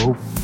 hope.